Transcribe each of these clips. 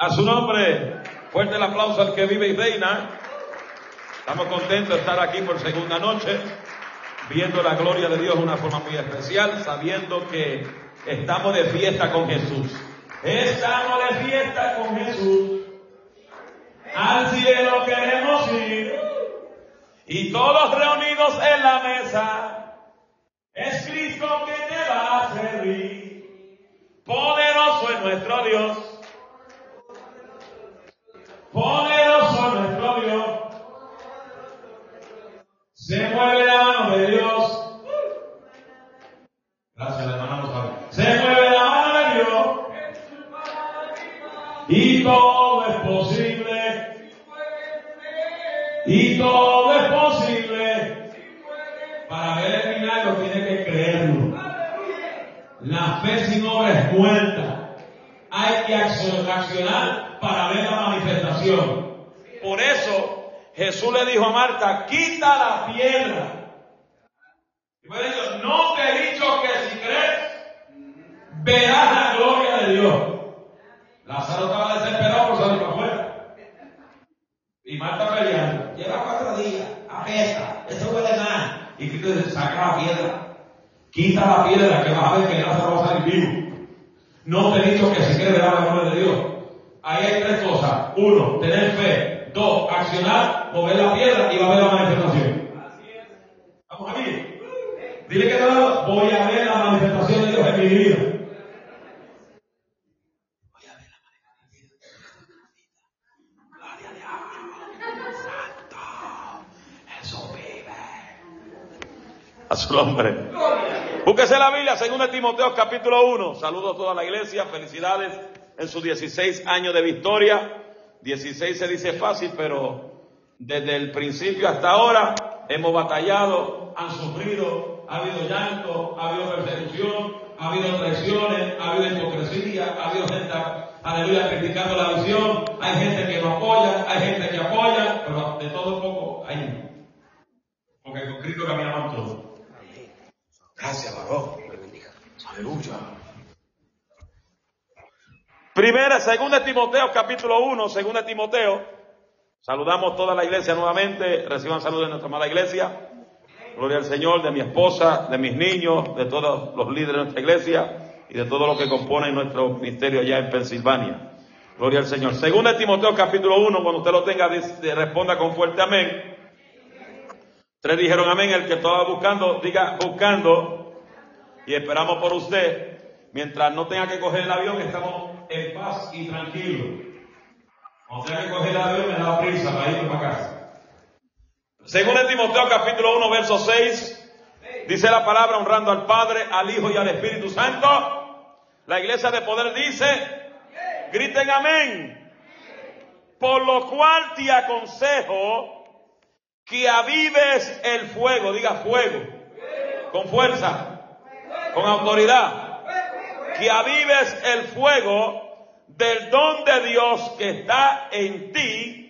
A su nombre, fuerte el aplauso al que vive y reina. Estamos contentos de estar aquí por segunda noche, viendo la gloria de Dios de una forma muy especial, sabiendo que estamos de fiesta con Jesús. Estamos de fiesta con Jesús. Al cielo queremos ir. Y todos reunidos en la mesa. Es Cristo que te va a servir. Poderoso es nuestro Dios. Poderoso nuestro Dios. Se mueve la mano de Dios. Gracias, hermano Rosario. Se mueve la mano de Dios. Y todo es posible. Y todo es posible. Para ver el milagro tiene que creerlo. La fe sin obra es muerta. Hay que accionar para ver la manifestación. Por eso Jesús le dijo a Marta, quita la piedra. Y me dijo, no te he dicho que si crees, verás la gloria de Dios. Lázaro estaba desesperado por salir para afuera. Y Marta peleando, lleva cuatro días, apesta, eso huele mal. Y Cristo dice, saca la piedra. Quita la piedra que vas a ver que Lázaro va a salir vivo. No te he dicho que si quieres ver la gloria de Dios. Ahí hay tres cosas. Uno, tener fe. Dos, accionar, mover la piedra y va a ver la manifestación. Vamos aquí. Dile que no, voy a ver la manifestación de Dios en mi vida. Voy a ver la manifestación de Dios en mi vida. Gloria a Dios. Santo. Jesús vive. A su nombre. Búsquese la Biblia, 2 Timoteo capítulo 1. Saludos a toda la iglesia, felicidades en sus 16 años de victoria. 16 se dice fácil, pero desde el principio hasta ahora hemos batallado, han sufrido, ha habido llanto, ha habido persecución, ha habido traiciones, ha habido hipocresía, ha habido gente, aleluya, criticando la visión, hay gente que no apoya, hay gente que apoya, pero de todo un poco hay. Porque con Cristo caminamos todos. Gracias, varón. Aleluya. Primera, segunda Timoteo, capítulo 1, segunda Timoteo. Saludamos toda la iglesia nuevamente. Reciban saludos de nuestra amada iglesia. Gloria al Señor, de mi esposa, de mis niños, de todos los líderes de nuestra iglesia y de todo lo que compone nuestro ministerio allá en Pensilvania. Gloria al Señor. Segunda Timoteo, capítulo 1, cuando usted lo tenga, responda con fuerte amén. Tres dijeron amén. El que estaba buscando, diga buscando. Y esperamos por usted. Mientras no tenga que coger el avión, estamos en paz y tranquilo. Cuando tenga que coger avión, me da prisa para irme para casa. Según el Timoteo capítulo 1, verso 6, dice la palabra honrando al Padre, al Hijo y al Espíritu Santo. La iglesia de poder dice, griten amén. Por lo cual te aconsejo que avives el fuego, diga fuego, con fuerza, con autoridad que avives el fuego del don de Dios que está en ti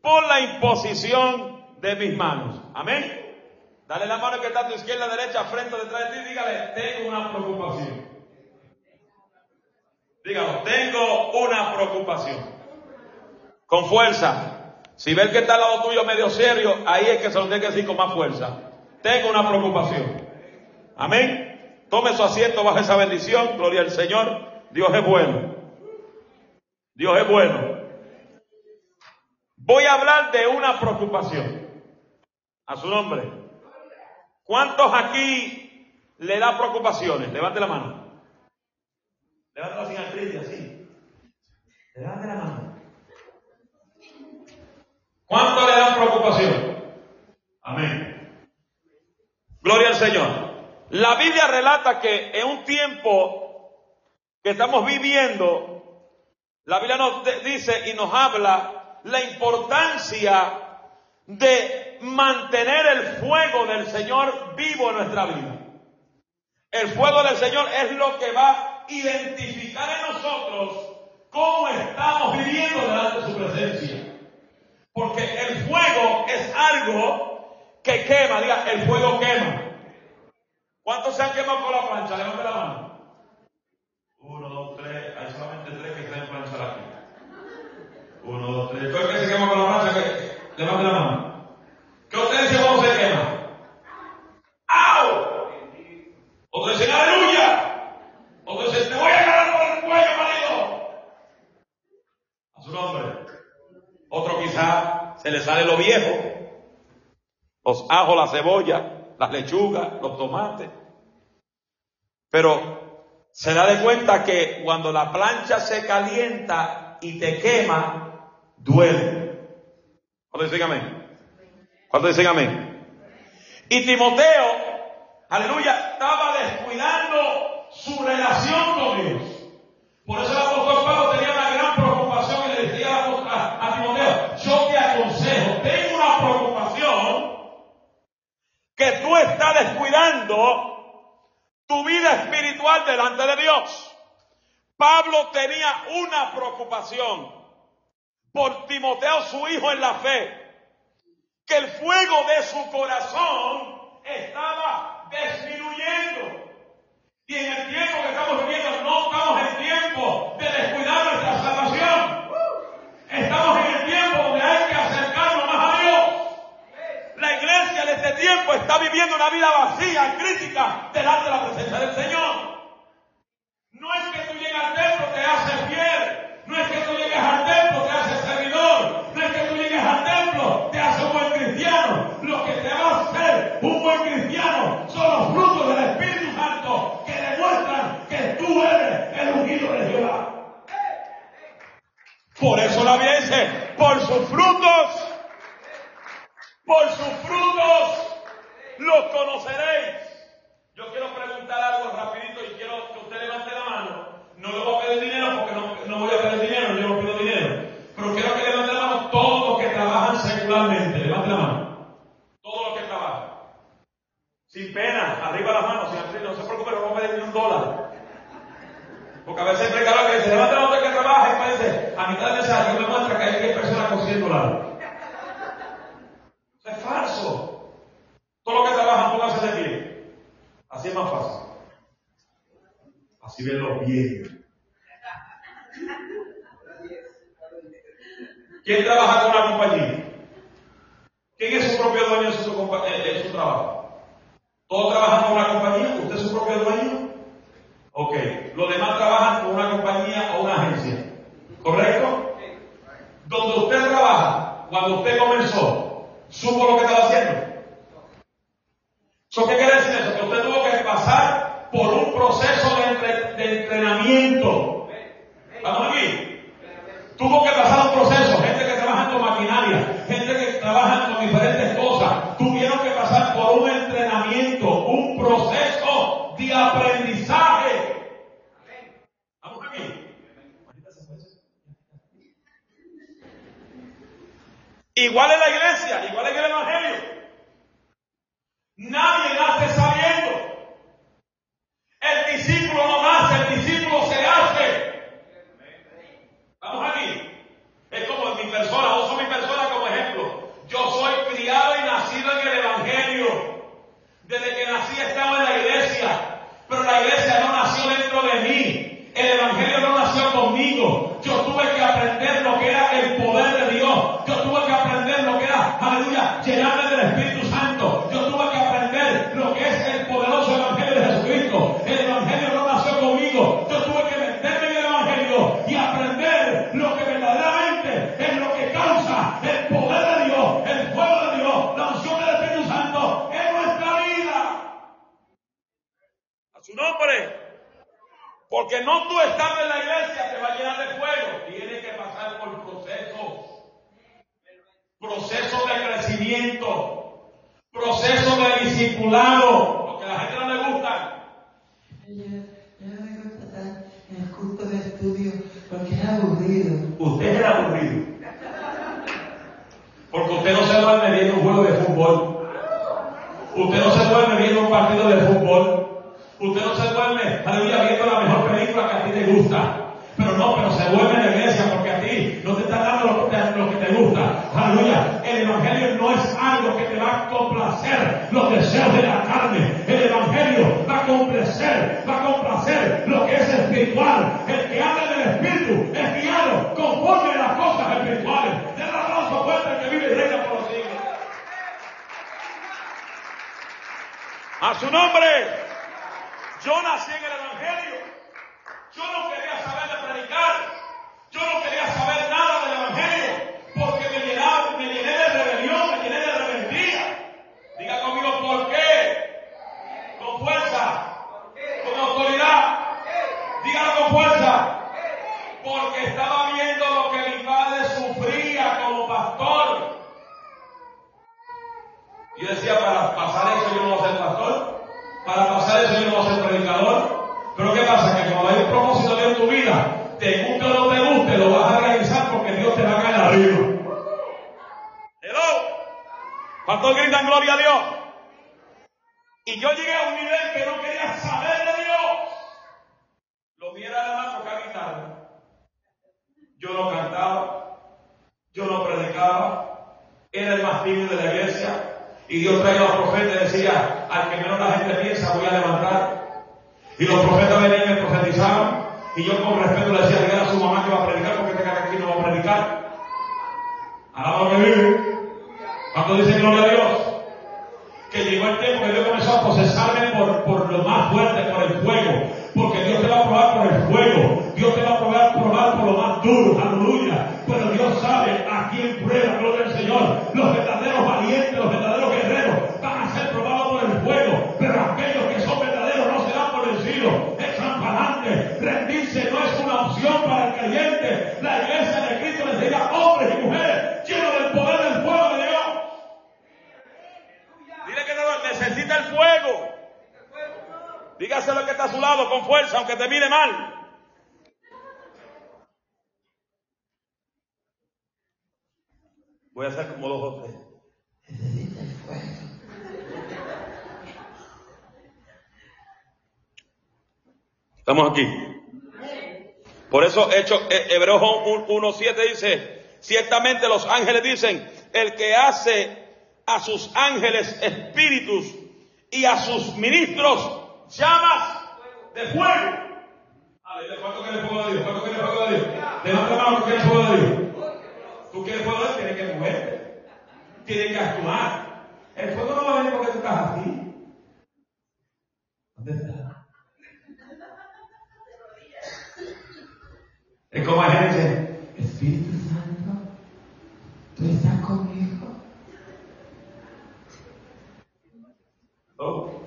por la imposición de mis manos. Amén. Dale la mano que está a tu izquierda, derecha, frente, detrás de ti, dígale, tengo una preocupación. Dígalo, tengo una preocupación. Con fuerza. Si ves que está al lado tuyo medio serio, ahí es que se lo tiene que decir con más fuerza. Tengo una preocupación. Amén. Tome su asiento bajo esa bendición. Gloria al Señor. Dios es bueno. Dios es bueno. Voy a hablar de una preocupación. A su nombre. ¿Cuántos aquí le da preocupaciones? Levante la mano. Levante sin artritis, así. Levante la mano. ¿Cuántos le dan preocupación? Amén. Gloria al Señor. La Biblia relata que en un tiempo que estamos viviendo, la Biblia nos dice y nos habla la importancia de mantener el fuego del Señor vivo en nuestra vida. El fuego del Señor es lo que va a identificar en nosotros cómo estamos viviendo delante de su presencia. Porque el fuego es algo que quema, diga, el fuego quema. ¿Cuántos se han quemado con la plancha? Levante la mano. Uno, dos, tres. Hay solamente tres que traen plancha aquí. Uno, dos, tres. ¿Todo el que se quema con la plancha? Que... Levante la mano. ¿Qué usted dice cómo se quema? ¡Au! Otros dicen aleluya. Otros dicen te voy a agarrar por el cuello, marido. A su nombre. Otro quizá se le sale lo viejo. Los ajos, la cebolla las lechugas, los tomates. Pero se da de cuenta que cuando la plancha se calienta y te quema, duele. ¿Cuánto dicen amén? ¿Cuánto dicen amén? Y Timoteo, aleluya, estaba descuidando su relación con Dios. Por eso el apóstol Pablo tenía una gran preocupación y le decía a, a Timoteo, yo te aconsejo, tengo una preocupación que tú estás descuidando tu vida espiritual delante de Dios. Pablo tenía una preocupación por Timoteo, su hijo en la fe, que el fuego de su corazón estaba disminuyendo. Y en el tiempo que estamos viviendo, no estamos en tiempo de descuidar nuestra salvación. Estamos en el tiempo donde hay que acercarnos más a Dios. La iglesia de este está viviendo una vida vacía, crítica, delante de la presencia del Señor. No es que tú llegues al templo, te haces fiel. No es que tú llegues al templo, te haces servidor. No es que tú llegues al templo, te haces un buen cristiano. Lo que te va a hacer un buen cristiano son los frutos del Espíritu Santo que demuestran que tú eres el ungido de Jehová. Por eso la Biblia dice, por sus frutos por sus frutos los conoceréis. Yo quiero preguntar algo rapidito y quiero que usted levante la mano. No le voy a pedir dinero porque no, voy a pedir dinero, yo no pido dinero. Pero quiero que levante la mano todos los que trabajan secularmente. Levante la mano. Todos los que trabajan. Sin pena, arriba las manos, sin no se preocupe, no voy a pedir ni un dólar. Porque a veces el predicador que levante la mano que trabaja y parece, a mitad de mensaje me muestra que hay personas con 100 dólares. Eso es falso. Todo lo que trabajan, pónganse de pie. Así es más fácil. Así ven los bien. ¿Quién trabaja con una compañía? ¿Quién es su propio dueño en su, en su trabajo? ¿Todos trabajan con una compañía? ¿Usted es su propio dueño? Ok. Los demás trabajan con una compañía o una agencia. ¿Correcto? Donde usted trabaja, cuando usted comenzó, ¿supo lo que estaba haciendo? ¿So qué quiere decir eso? Que usted tuvo que pasar por un proceso de, entre, de entrenamiento. ¿Estamos aquí? Tuvo que pasar un proceso. Gente que trabaja con maquinaria, gente que trabaja con diferentes cosas, tuvieron que pasar por un entrenamiento, un proceso de aprendizaje. ¿Estamos aquí? Igual en la iglesia, igual en Yo decía, para pasar eso yo no voy a ser pastor, para pasar eso yo no voy a ser predicador. Pero ¿qué pasa? Que cuando hay un propósito en tu vida, te guste o no te guste, lo vas a realizar porque Dios te va a caer arriba. Hello. ¿Cuántos gritan gloria a Dios? Y yo llegué a un nivel que no quería saber de Dios. Lo viera además tocar guitarra. Yo no cantaba, yo no predicaba, era el más tímido de la iglesia. Y Dios traía a los profetas y decía, al que menos la gente piensa voy a levantar. Y los profetas venían y profetizaban. Y yo con respeto le decía, dígale a su mamá que va a predicar porque este cara aquí no va a predicar. Alaba que vive. Cuando dice gloria a Dios. Que llegó el tiempo que Dios comenzó a procesarme por, por lo más fuerte, por el fuego. A su lado con fuerza, aunque te mire mal. Voy a hacer como dos o tres. Necesita el fuego. Estamos aquí. Por eso hecho eh, Hebreos 1.7 dice, ciertamente los ángeles dicen, el que hace a sus ángeles espíritus y a sus ministros llamas de fuego. Aleluya, ¿cuánto quiere fuego de Dios? ¿Cuánto quiere fuego de Dios? Levanta la mano, ¿tú quieres fuego de Dios? Tú quieres fuego de Dios, tienes que moverte. Tienes que actuar. El fuego no va a venir porque tú estás así. ¿Dónde está? Es como hay gente Espíritu Santo, tú estás conmigo. Oh.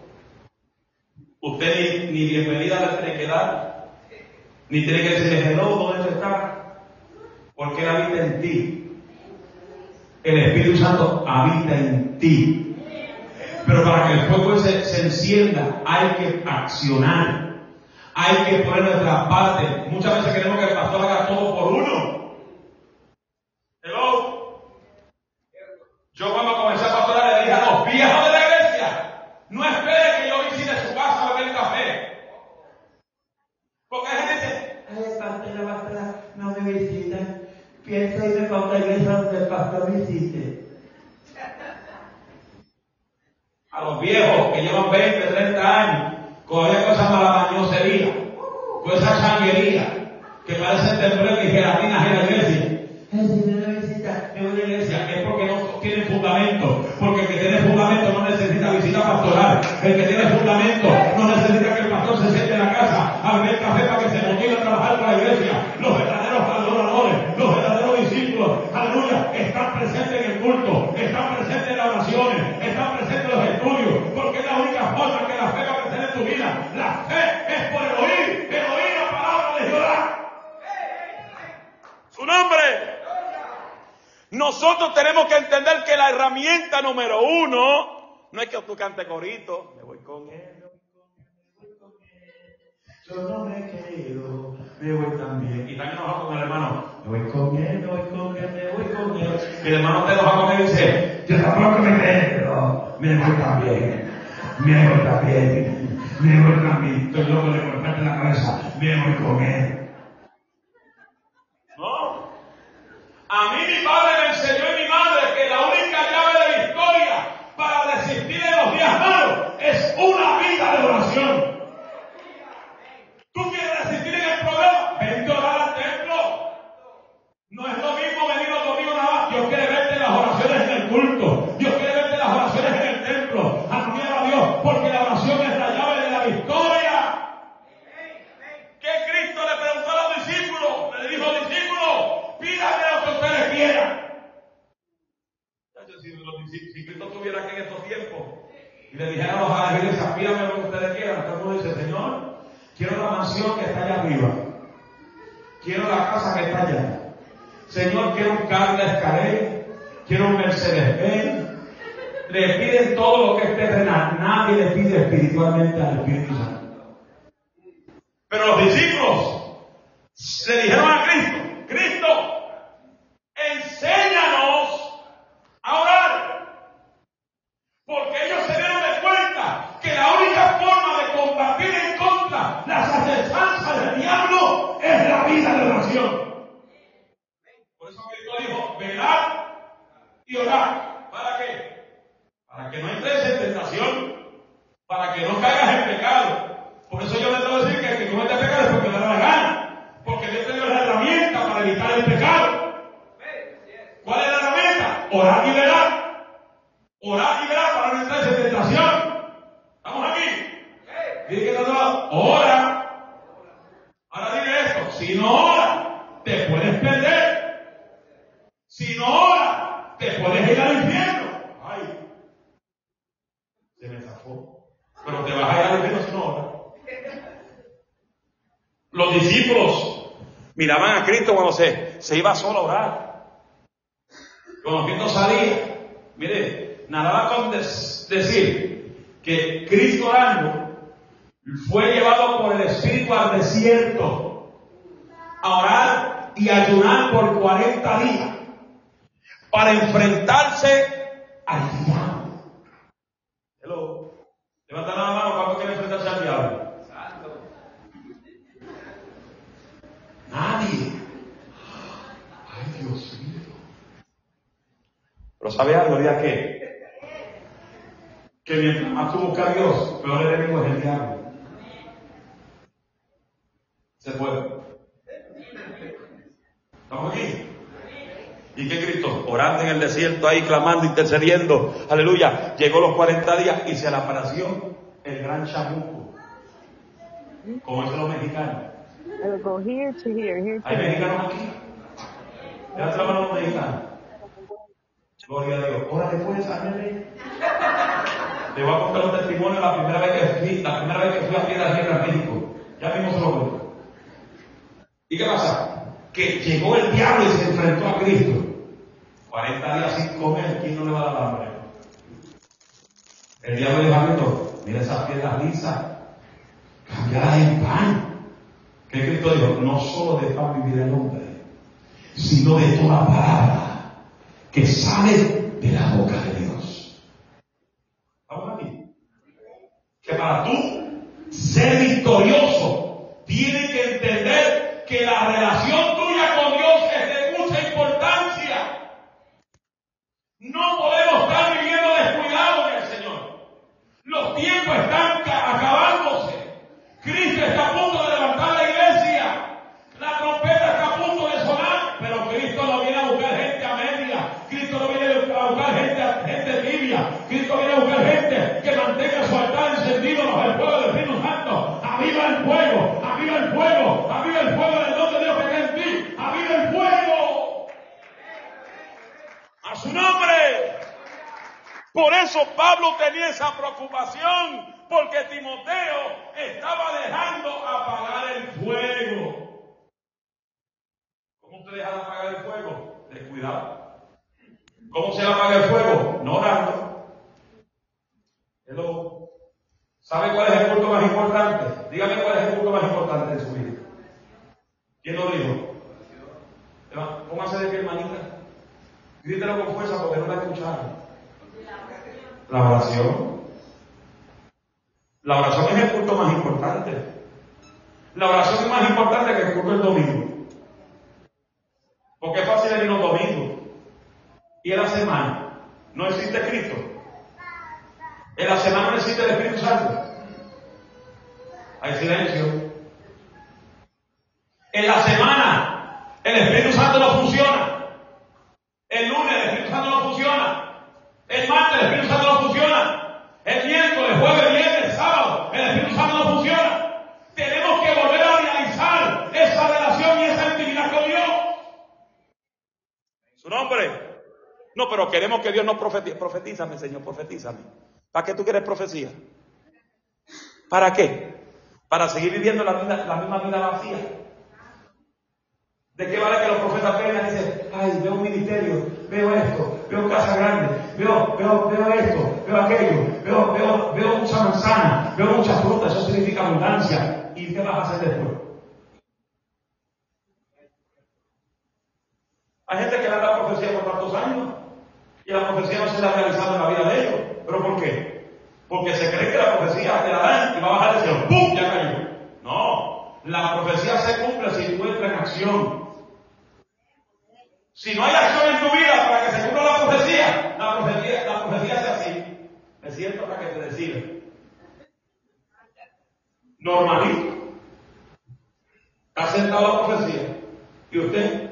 Usted ni, ni bienvenida le tiene que dar, ni tiene que decirle hello, ¿dónde tú? Porque Él habita en ti. El Espíritu Santo habita en ti. Pero para que el fuego se, se encienda, hay que accionar. Hay que poner nuestra parte. Muchas veces queremos que el pastor haga todo por uno. Se, iba solo a orar. Cuando Cristo salía, mire, nada con decir que Cristo orando fue llevado por el Espíritu al desierto a orar y ayunar por 40 días para enfrentarse al diablo. Levanta cuando quiere enfrentarse al diablo. Nadie. Ay, Dios mío. Pero ¿sabe algo? ¿Día qué? Que mientras más tú buscas a Dios, peor el enemigo es el diablo. Se puede. ¿Estamos aquí? ¿Y qué Cristo? Orando en el desierto ahí, clamando, intercediendo. Aleluya. Llegó los 40 días y se le apareció el gran chamuco. Como dicen los mexicanos. It'll go here to here, here to ¿Hay mexicanos aquí? La mano los mexicanos. Gloria a Dios. Órale pues, ándale. Te voy a contar un testimonio la primera vez que fui, la primera vez que fui a Piedra Negra, México. Ya mismo se lo. ¿Y qué pasa? Que llegó el diablo y se enfrentó a Cristo. 40 días sin comer, ¿quién no le va a dar hambre? El diablo dijo a Cristo, mira esas piedras lisas, cambiadas en pan. Que Cristo dijo, no solo de pan vivirá el hombre, sino de toda palabra que sale de la boca de Dios. ¿Estamos aquí? Que para tú ser victorioso, tienes que entender que la relación tuya con Dios es de mucha importancia. No podemos estar viviendo descuidados en el Señor. Los tiempos están ca- acabándose. Cristo está a punto de levantar la iglesia. La trompeta está a punto de sonar. Pero Cristo no viene a buscar gente a media. Cristo no viene a buscar gente, gente tibia. Cristo viene a buscar gente que mantenga su altar encendido bajo el fuego del Espíritu Santo. Aviva el fuego, aviva el fuego, aviva el fuego del don de Dios que está en ti. Aviva el fuego. A su nombre. Por eso Pablo tenía esa preocupación, porque Timoteo estaba dejando apagar el fuego. ¿Cómo usted deja de apagar el fuego? Descuidado. ¿Cómo se apaga el fuego? No orando. ¿Sabe cuál es el punto más importante? Dígame cuál es el punto más importante de su vida. ¿Quién lo dijo? Póngase de pie, hermanita. Grítelo con fuerza porque no la escucharon. La oración. La oración es el punto más importante. La oración es más importante que el culto del domingo. Porque es fácil venir los domingos. Y en la semana no existe Cristo. En la semana no existe el Espíritu Santo. Hay silencio. En la semana el Espíritu Santo no funciona. El lunes el Espíritu Santo no funciona. El martes el Espíritu Santo no funciona. El miércoles, jueves, viernes, sábado, el Espíritu Santo no funciona. Tenemos que volver a realizar esa relación y esa intimidad con Dios. Su nombre. No, pero queremos que Dios nos profetice. Profetízame, Señor, profetízame. ¿Para qué tú quieres profecía? ¿Para qué? Para seguir viviendo la, vida, la misma vida vacía. ¿De qué vale que los profetas vengan y dicen, ay, veo un ministerio, veo esto, veo casa grande, veo, veo, veo esto, veo aquello, veo, veo, veo mucha manzana, veo mucha fruta, eso significa abundancia. ¿Y qué vas a hacer después? Hay gente que le ha dado profecía por tantos años y la profecía no se le ha realizado en la vida de ellos. ¿Pero por qué? Porque se cree que la profecía te la dan y va a bajar del cielo. ¡Pum! Ya cayó. No. La profecía se cumple si tú en acción. Si no hay acción en tu vida para que se cumpla la profecía, la profecía, la profecía es así. Me siento para que te decida. Normalito. Está sentado la profecía. Y usted,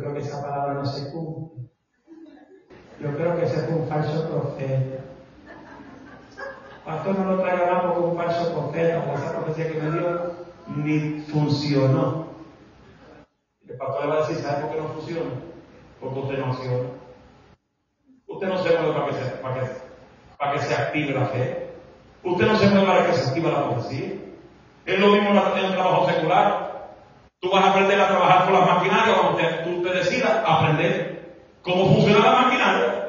creo que esa palabra no se cumple. Yo creo que ese fue un falso profeta. Pastor, no lo traiga más porque un falso profeta, porque esa profecía que me dio ni funcionó. El pastor le va a decir, ¿sabe por qué no funciona? Porque usted no acciona. Usted no se mueve para que se, para que, para que se active la fe. Usted no se mueve para que se active la profecía. Es lo mismo en un trabajo secular. Tú vas a aprender a trabajar con las maquinarias cuando te, tú te decidas aprender cómo funciona la maquinaria.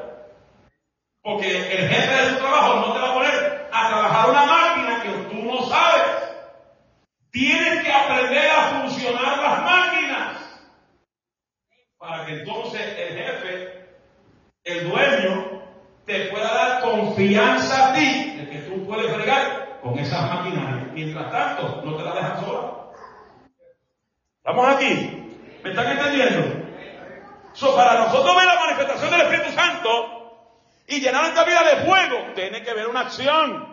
Porque el jefe de su trabajo no te va a poner a trabajar una máquina que tú no sabes. Tienes que aprender a funcionar las máquinas. Para que entonces el jefe, el dueño, te pueda dar confianza a ti de que tú puedes fregar con esas maquinarias. Mientras tanto, no te la dejan sola. ¿Estamos aquí? ¿Me están entendiendo? So, para nosotros ver la manifestación del Espíritu Santo y llenar esta vida de fuego, tiene que haber una acción.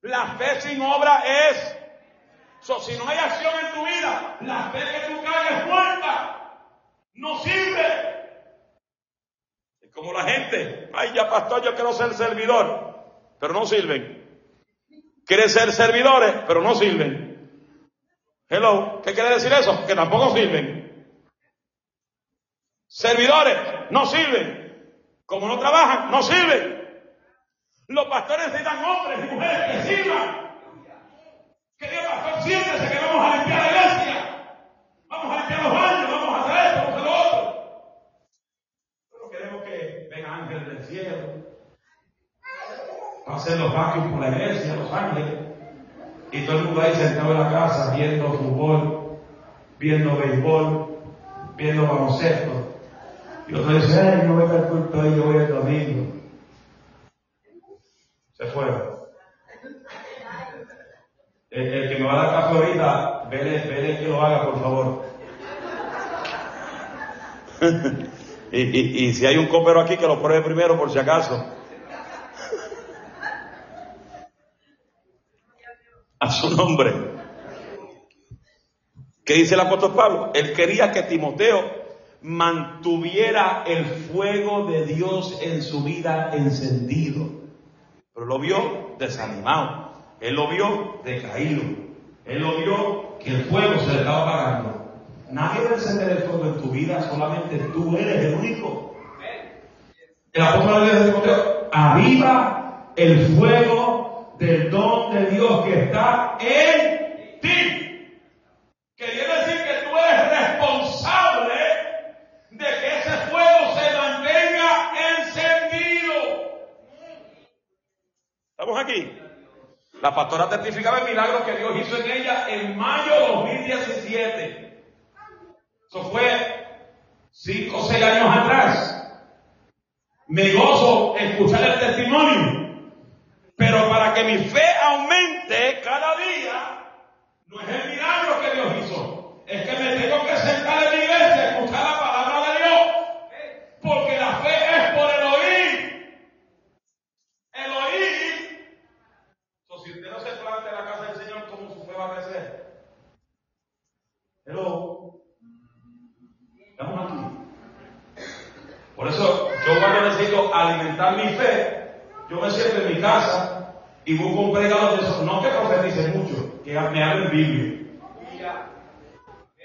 La fe sin obra es. So, si no hay acción en tu vida, la fe que tú caes es muerta. No sirve. Es como la gente. Ay, ya pastor, yo quiero ser servidor. Pero no sirven. Quieren ser servidores, pero no sirven. Hello, ¿qué quiere decir eso? Que tampoco sirven. Servidores, no sirven. Como no trabajan, no sirven. Los pastores necesitan hombres y mujeres que sirvan. Querido pastor, siéntese que vamos a limpiar la iglesia. Vamos a limpiar los baños, vamos a hacer esto, vamos a hacer lo otro. Pero queremos que vengan ángeles del cielo. Para hacer los vacuos por la iglesia, los ángeles. Y todo el mundo ahí sentado en la casa viendo fútbol, viendo béisbol, viendo baloncesto. Y otro dice, ay, yo voy al culto y yo voy el domingo. Se fueron. El, el, que me va a dar café ahorita, vele, vele que lo haga, por favor. y, y, y si hay un copero aquí, que lo pruebe primero, por si acaso. Su nombre. ¿Qué dice el apóstol Pablo? Él quería que Timoteo mantuviera el fuego de Dios en su vida encendido. Pero lo vio desanimado. Él lo vio decaído. Él lo vio que el fuego se le estaba apagando. Nadie a encender el fuego en tu vida, solamente tú eres el único. El apóstol de Timoteo, aviva el fuego del don de Dios que está en ti. Que quiere decir que tú eres responsable de que ese fuego se mantenga encendido. ¿Estamos aquí? La pastora testificaba el milagro que Dios hizo en ella en mayo de 2017. Eso fue cinco o seis años atrás. Me gozo escuchar el testimonio. Pero para que mi fe aumente cada día, no es el milagro que Dios hizo. Es que me tengo que sentar en mi iglesia a escuchar la palabra de Dios. Porque la fe es por el oír. El oír. So, si usted no se planta en la casa del Señor, ¿cómo su fe va a crecer? Hello. Estamos aquí. Por eso, yo cuando necesito alimentar mi fe, yo me siento en mi casa y busco un predicador de esos, no que profetice mucho, que me hable Biblia.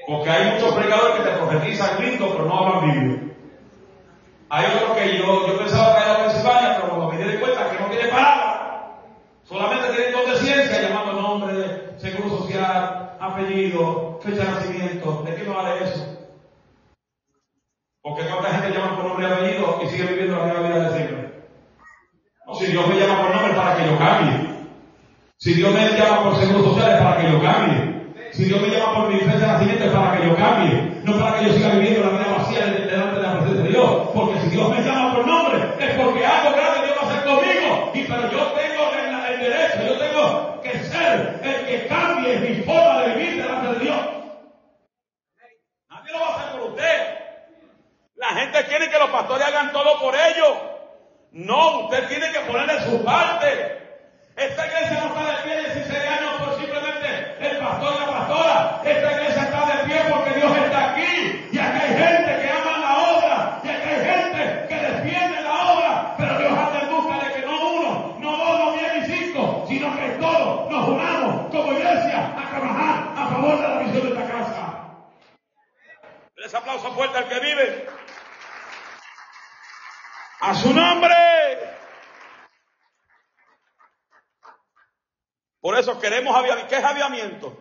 Porque hay muchos predicadores que te profetizan lindo, pero no hablan Biblia. Hay otros que yo, yo pensaba que era Pensilvania, pero cuando me di cuenta que no tiene palabra, solamente tienen don de ciencia, llamando nombre seguro social, apellido, fecha de nacimiento, ¿de qué me vale eso? Porque cuánta gente llama por nombre y apellido y sigue viviendo la misma vida de siempre. Si Dios me llama por nombre para que yo cambie. Si Dios me llama por seguros sociales para que yo cambie. Si Dios me llama por mi fecha de nacimiento para que yo cambie. No para que yo siga viviendo la vida vacía delante de la presencia de Dios. Porque si Dios me llama por nombre es porque algo grande Dios va a hacer conmigo. Y pero yo tengo el, el derecho, yo tengo que ser el que cambie mi forma de vivir delante de Dios. Nadie lo va a hacer por usted. La gente quiere que los pastores hagan todo por ellos. No, usted tiene que ponerle su parte. Esta iglesia no está de pie 16 años por simplemente el pastor y la pastora. Esta iglesia está de pie porque Dios está aquí. Y aquí hay gente que ama la obra. Y aquí hay gente que defiende la obra. Pero Dios anda en busca de que no uno, no dos, no diez ni cinco, sino que todos nos unamos como iglesia a trabajar a favor de la visión de esta casa. Ese aplauso fuerte al que vive. A su nombre. Por eso queremos aviamiento. ¿Qué es aviamiento?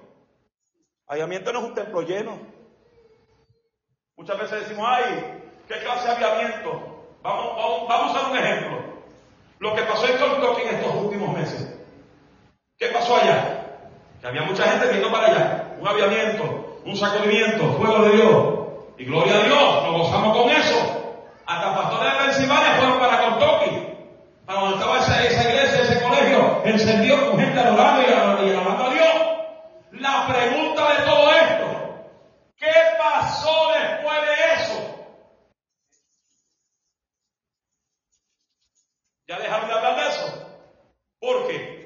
Aviamiento no es un templo lleno. Muchas veces decimos, ay, ¿qué clase de aviamiento? Vamos, vamos, vamos a usar un ejemplo. Lo que pasó en Kentucky en estos últimos meses. ¿Qué pasó allá? Que había mucha gente viendo para allá. Un aviamiento, un sacudimiento, fuego de Dios. Y gloria a Dios, nos gozamos con eso. Hasta pastores de Pensilvania fueron para Kentucky. Para donde estaba esa, esa iglesia, ese encendido con gente adorando y, alabando a Dios. La pregunta de todo esto, ¿qué pasó después de eso? ¿Ya dejaron de hablar de eso? ¿Por qué?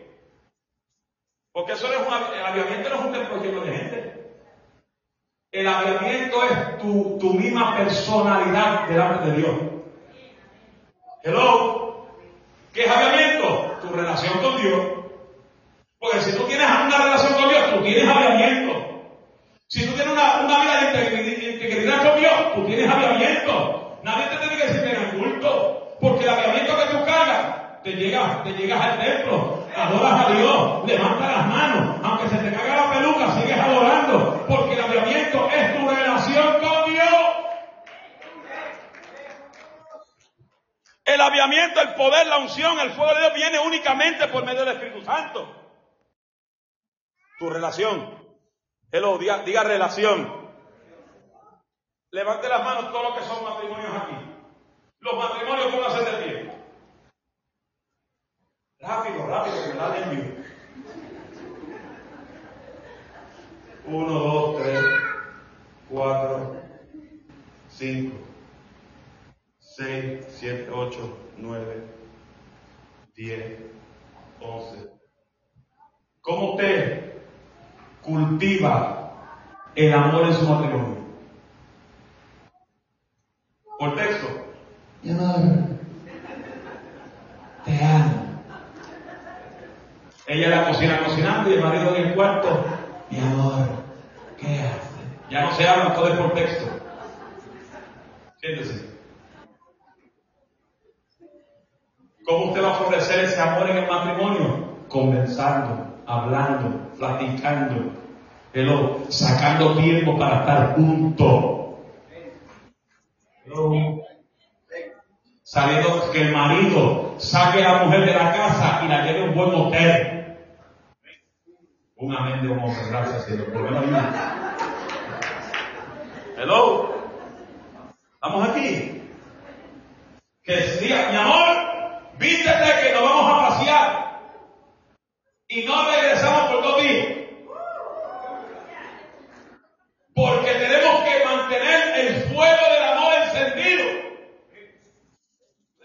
Porque eso no es un, el aviamiento no es un lleno de gente. El aviamiento es tu, misma personalidad delante de Dios. Hello. ¿Qué es aviamiento? Tu relación con Dios. Porque si tú tienes una relación con Dios, tú tienes aviamiento. Si tú tienes una, una vida de integri- integridad con Dios, tú tienes aviamiento. Nadie te tiene que decir que el culto. Porque el aviamiento que tú cargas, te llegas, te llegas al templo, adoras a Dios, levantas las manos, aunque se te caiga la peluca, sigues adorando. Porque el aviamiento es tu relación con Dios. El aviamiento, el poder, la unción, el fuego de Dios viene únicamente por medio del Espíritu Santo. Tu relación. Hello, diga, diga relación. Levante las manos todos los que son matrimonios aquí. Los matrimonios, pónganse de pie. Rápido, rápido, que me da nervio. Uno, dos, tres, cuatro, cinco. 6, 7, 8, 9, 10, 11. ¿Cómo usted cultiva el amor en su matrimonio? Por texto. Mi amor, te amo. Ella en la cocina cocinando y el marido en el cuarto. Mi amor, ¿qué haces? Ya no se habla, todo es por texto. Siéntese. ¿Cómo usted va a ofrecer ese amor en el matrimonio? Conversando, hablando, platicando, hello, sacando tiempo para estar juntos. Sabiendo que el marido saque a la mujer de la casa y la lleve a un buen motel. Un amén de amor, gracias Señor. Por. Hello. ¿Estamos aquí? Que diga, mi amor, vístete que nos vamos a pasear. Y no regresamos por dos días. Porque tenemos que mantener el fuego del amor encendido.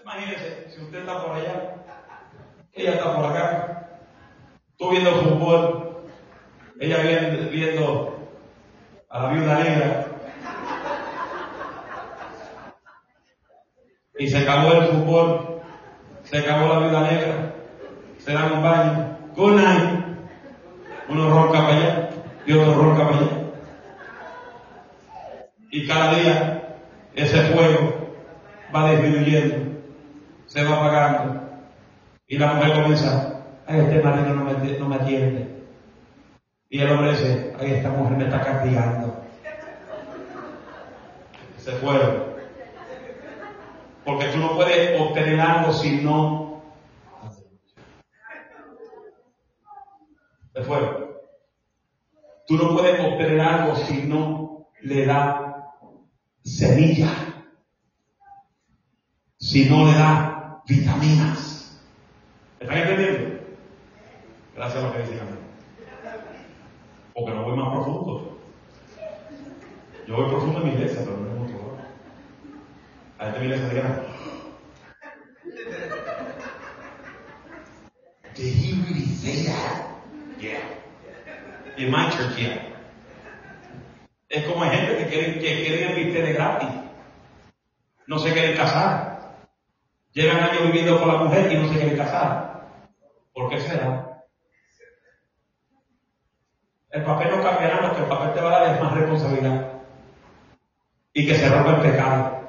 Imagínense, si usted está por allá, ella está por acá, tú viendo fútbol, ella viendo, viendo a la viuda negra, y se acabó el fútbol, se acabó la viuda negra, se dan un baño, good night, uno ronca para allá y otro ronca para allá. Y cada día ese fuego va disminuyendo, se va apagando. Y la mujer comienza, ay, este marido no me, no me Y el hombre dice, ay, esta mujer me está castigando. Se fueron. Porque tú no puedes obtener algo si no... Se fueron. Tú no puedes obtener algo si no le da semilla. Si no le da vitaminas. ¿Están entendiendo? Gracias a lo que dicen a mí. Porque no voy más profundo. Yo voy profundo en mi iglesia, pero no en otro lugar. A esta iglesia se llama. Did he really say that? Yeah. In my church, yeah. Es como hay gente que quiere que quieren vivir de gratis. No se quieren casar. Llevan años viviendo con la mujer y no se quieren casar. ¿Por qué será? El papel no cambiará, lo que el papel te va a dar es más responsabilidad. Y que se rompa el pecado.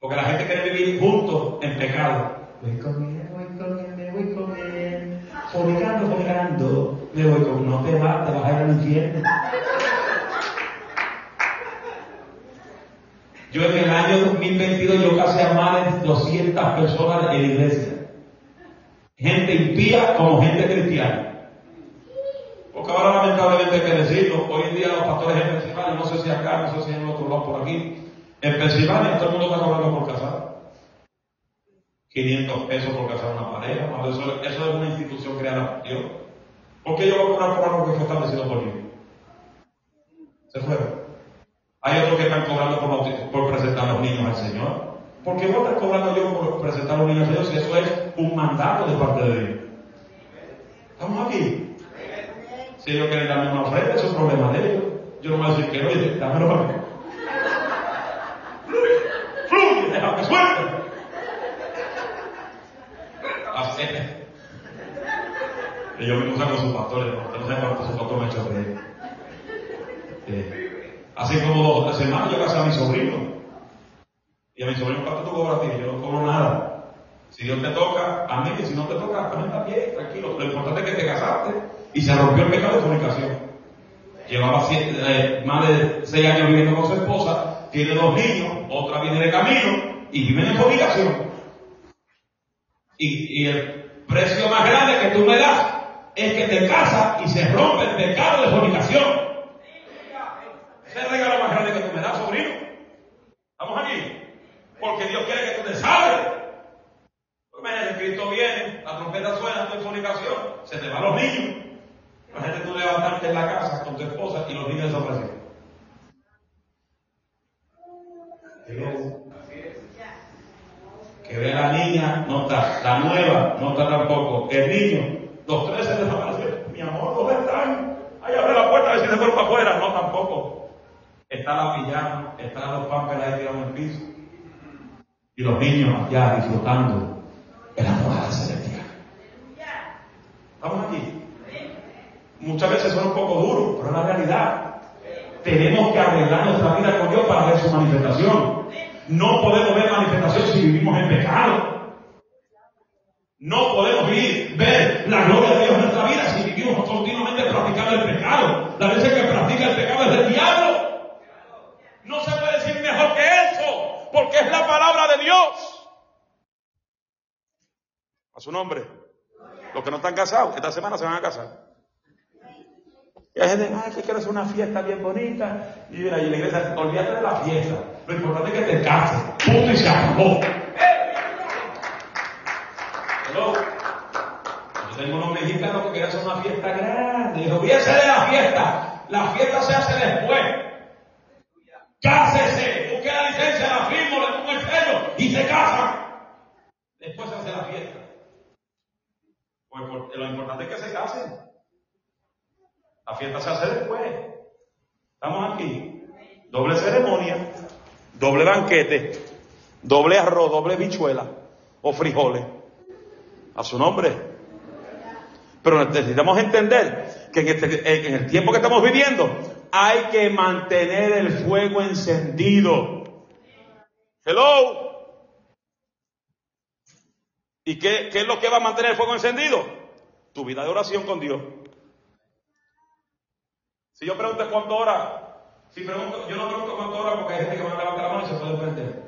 Porque la gente quiere vivir juntos en pecado. Voy con él, voy con él, me voy con él. Fornicando, fornicando. Me voy con No te vas, te vas a ir al infierno. Yo en el año 2022 yo casé a más de 200 personas en la iglesia. Gente impía como gente cristiana. Porque ahora lamentablemente hay que decirlo, hoy en día los pastores en Pensilvania, no sé si acá, no sé si en otro lado por aquí, en Pensilvania todo el mundo está cobrando por casar. 500 pesos por casar una pareja, eso es una institución creada por Dios. ¿Por qué yo voy a cobrar por algo que fue establecido por Dios? Se fueron. Hay otros que están cobrando por, presentar a los niños al Señor. ¿Por qué voy a estar cobrando yo por presentar a los niños al Señor si eso es un mandato de parte de Dios? ¿Estamos aquí? Si ellos quieren darme una ofrenda, eso es problema de ellos. Yo no voy a decir que, oye, dámelo para mí. Fluye, suerte. Así Ellos me usan con sus pastores, no saben cuánto su pastor me ha hecho reír. Eh, hace como dos semanas yo casé a mi sobrino. Y a mi sobrino, ¿cuánto tú cobras a ti? Yo no cobro nada. Si Dios te toca, a mí, y si no te toca, también está bien, tranquilo. Lo importante es que te casaste y se rompió el pecado de fornicación. Llevaba eh, más de seis años viviendo con su esposa, tiene dos niños, otra viene de camino y viven en fornicación. Y, y el precio más grande que tú me das es que te casas y se rompe el pecado de fornicación. Es el regalo más grande que tú me das, sobrino. ¿Estamos aquí? Porque Dios quiere que tú te salves. Imagínate, Cristo viene, la trompeta suena, tu fornicación, se te van los niños. Imagínate tú levantarte en la casa con tu esposa y los niños desaparecen. Que ve la niña, no está. La nueva, no está tampoco. El niño, los tres se desaparecen. Mi amor, ¿dónde están? Ahí abre la puerta a ver si se fueron para afuera. No, tampoco. Está la pijama, están los pampers ahí tirados el piso. Y los niños allá disfrutando el amor celestial. ¿Estamos aquí? Muchas veces son un poco duros, pero es la realidad. Tenemos que arreglar nuestra vida con Dios para ver su manifestación. No podemos ver manifestación si vivimos en pecado. No podemos vivir, ver la gloria de Dios en nuestra vida si vivimos continuamente practicando el pecado. La veces que practica el pecado es del diablo. No se puede decir mejor que eso, porque es la palabra de Dios. A su nombre. Los que no están casados, esta semana se van a casar. Y hay gente, ay, que quiero hacer una fiesta bien bonita. Y mira, y la iglesia, olvídate de la fiesta. Lo importante es que te cases. Punto y se acabó. Yo tengo unos mexicanos que quieren hacer una fiesta grande. Y dijo, olvídese de la fiesta. La fiesta se hace después. Cásese. Busque la licencia, la firmo, le pongo el sello y se casa. Después se hace la fiesta. Pues lo importante es que se casen. La fiesta se hace después. Estamos aquí. Doble ceremonia, doble banquete, doble arroz, doble bichuela o frijoles. A su nombre. Pero necesitamos entender que en, este, en el tiempo que estamos viviendo hay que mantener el fuego encendido. Hello. ¿Y qué, es lo que va a mantener el fuego encendido? Tu vida de oración con Dios. Si yo pregunto cuánto hora, si pregunto, yo no pregunto cuánto hora porque hay gente que va a levantar la mano y se puede prender.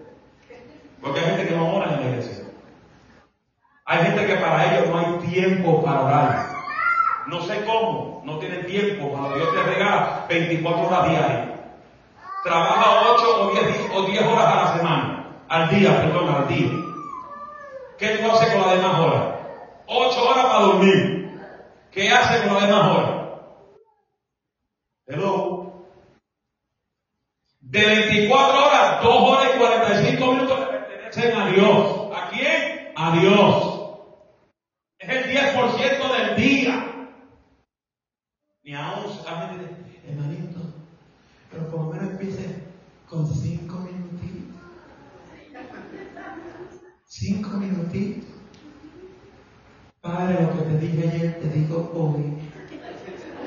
Porque hay gente que no ora en la iglesia. Hay gente que para ellos no hay tiempo para orar. No sé cómo, no tienen tiempo cuando Dios te regala 24 horas diarias. Trabaja 8 o 10, o 10 horas a la semana, al día, perdón, al día. ¿Qué tú haces con las demás horas? Ocho horas para dormir. ¿Qué haces con las demás horas? Hello. De 24 horas, 2 horas y 45 minutos le pertenecen a Dios. ¿A quién? A Dios. Es el 10% del día. Ni aún, hermanito, pero por lo menos empiece con 5 Cinco minutitos. Padre, lo que te dije ayer, te digo hoy.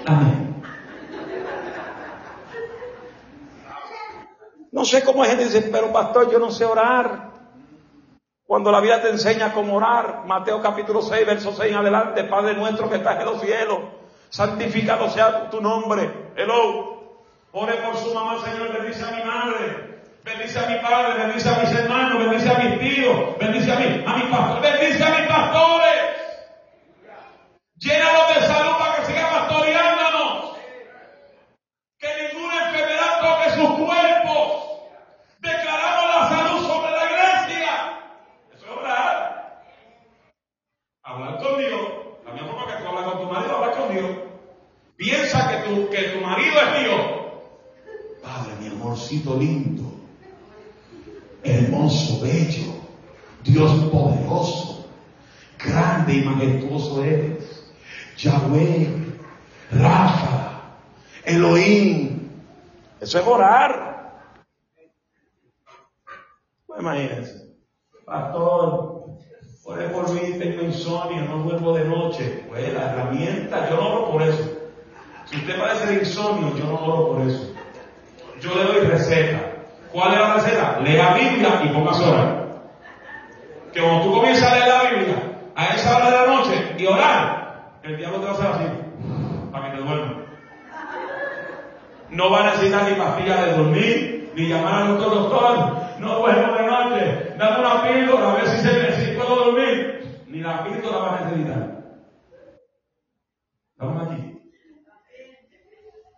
Amén. No sé cómo hay gente dice, pero pastor, yo no sé orar. Cuando la Biblia te enseña cómo orar, Mateo capítulo 6, verso 6 en adelante, Padre nuestro que estás en los cielos, santificado sea tu nombre. Hello. Ore por su mamá, Señor, bendice a mi madre, bendice a mi padre, bendice a mis hermanos, bendice a mis tíos, bendice a mi, a mis pastores, bendice a mis pastores. Llénalos de salud para que siga pastoreándonos. Que ninguna enfermedad toque sus cuerpos. Declaramos la salud sobre la iglesia. Eso es orar. Hablar con Dios. La misma forma que tú hablas con tu marido, hablar con Dios. Piensa que tu, que tu marido es Dios. Padre, mi amorcito lindo. Bello. Dios poderoso. Grande y majestuoso eres. Yahweh. Rafa. Elohim. Eso es orar. No imagínense. Pastor, ore por mí, tengo insomnio, no duermo de noche. Pues la herramienta, yo no oro por eso. Si usted padece de insomnio, yo no oro por eso. Yo le doy receta. ¿Cuál es la receta? Lea Biblia y póngase a orar. Que cuando tú comienzas a leer la Biblia a esa hora de la noche y orar, el diablo te va a hacer así, para que te duermas. No va a necesitar ni pastillas de dormir, ni llamar al doctor, doctor, no duermo de noche, dame una píldora a ver si, se, si puedo dormir. Ni la píldora va a necesitar. Estamos aquí.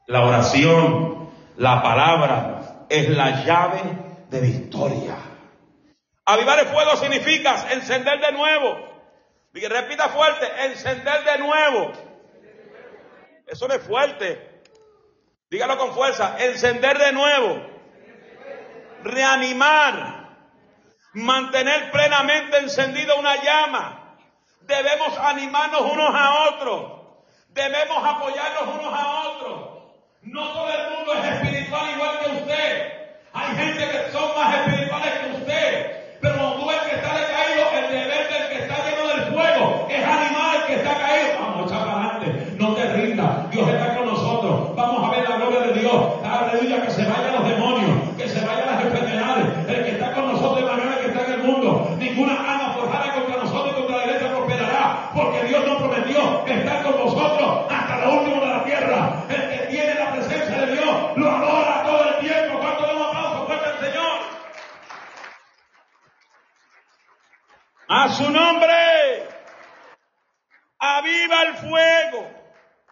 La oración, la palabra, es la llave de victoria. Avivar el fuego significa encender de nuevo. Y repita fuerte, encender de nuevo. Eso no es fuerte. Dígalo con fuerza, encender de nuevo. Reanimar. Mantener plenamente encendida una llama. Debemos animarnos unos a otros. Debemos apoyarnos unos a otros. No todo el mundo es espiritual igual que usted. Hay gente que son más espirituales que usted. Su nombre. Aviva el fuego.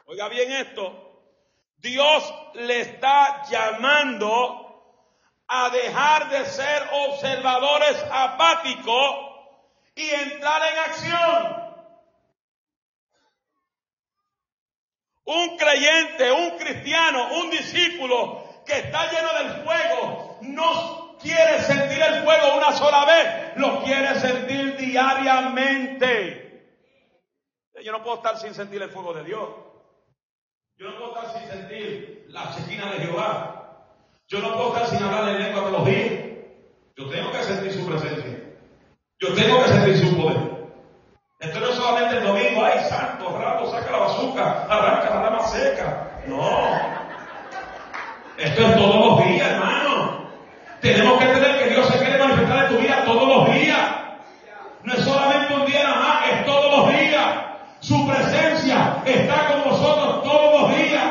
Oiga bien esto. Dios le está llamando a dejar de ser observadores apáticos y entrar en acción. Un creyente, un cristiano, un discípulo que está lleno del fuego no quiere sentir el fuego una sola vez, lo quiere sentir diariamente. Yo no puedo estar sin sentir el fuego de Dios. Yo no puedo estar sin sentir la chequina de Jehová. Yo no puedo estar sin hablar de lengua todos los días. Yo tengo que sentir su presencia. Yo tengo que sentir su poder. Esto no es solamente el domingo, ay santo, rato, saca la bazooka, arranca la rama seca. No. Esto es todos los días, hermano. Tenemos que tener que Dios se quiere manifestar en tu vida todos los días. No es solamente un día nada más, es todos los días. Su presencia está con nosotros todos los días.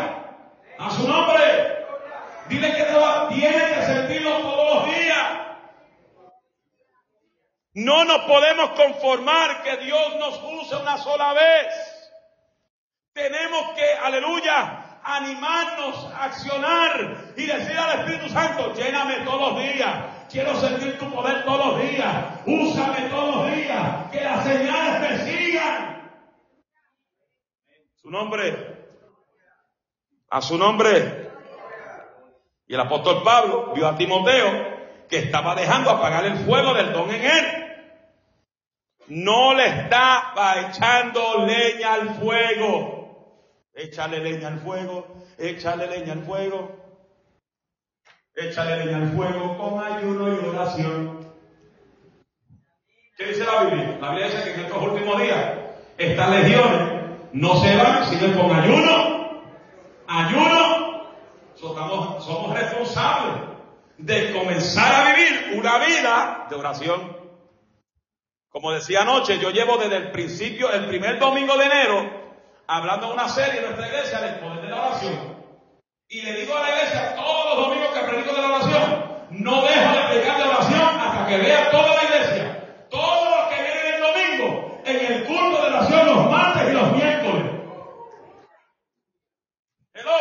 A su nombre. No nos podemos conformar que Dios nos use una sola vez. Tenemos que, aleluya, animarnos accionar y decir al Espíritu Santo, lléname todos los días. Quiero sentir tu poder todos los días. Úsame todos los días. Que las señales me sigan. Su nombre. A su nombre. Y el apóstol Pablo vio a Timoteo que estaba dejando apagar el fuego del don en él. No le estaba echando leña al fuego. Échale leña al fuego, échale leña al fuego. Échale leña al fuego con ayuno y oración. ¿Qué dice la Biblia? La Biblia dice que en estos últimos días estas legiones no se van, siguen con ayuno, ayuno. Somos responsables de comenzar a vivir una vida de oración. Como decía anoche, yo llevo desde el principio, el primer domingo de enero, hablando de una serie en nuestra iglesia del poder de la oración. Y le digo a la iglesia todos los domingos que predico de la oración, no dejo de predicar de oración hasta que vea toda la iglesia, todos los que vienen el domingo, en el culto de oración los martes y los miércoles. Hello.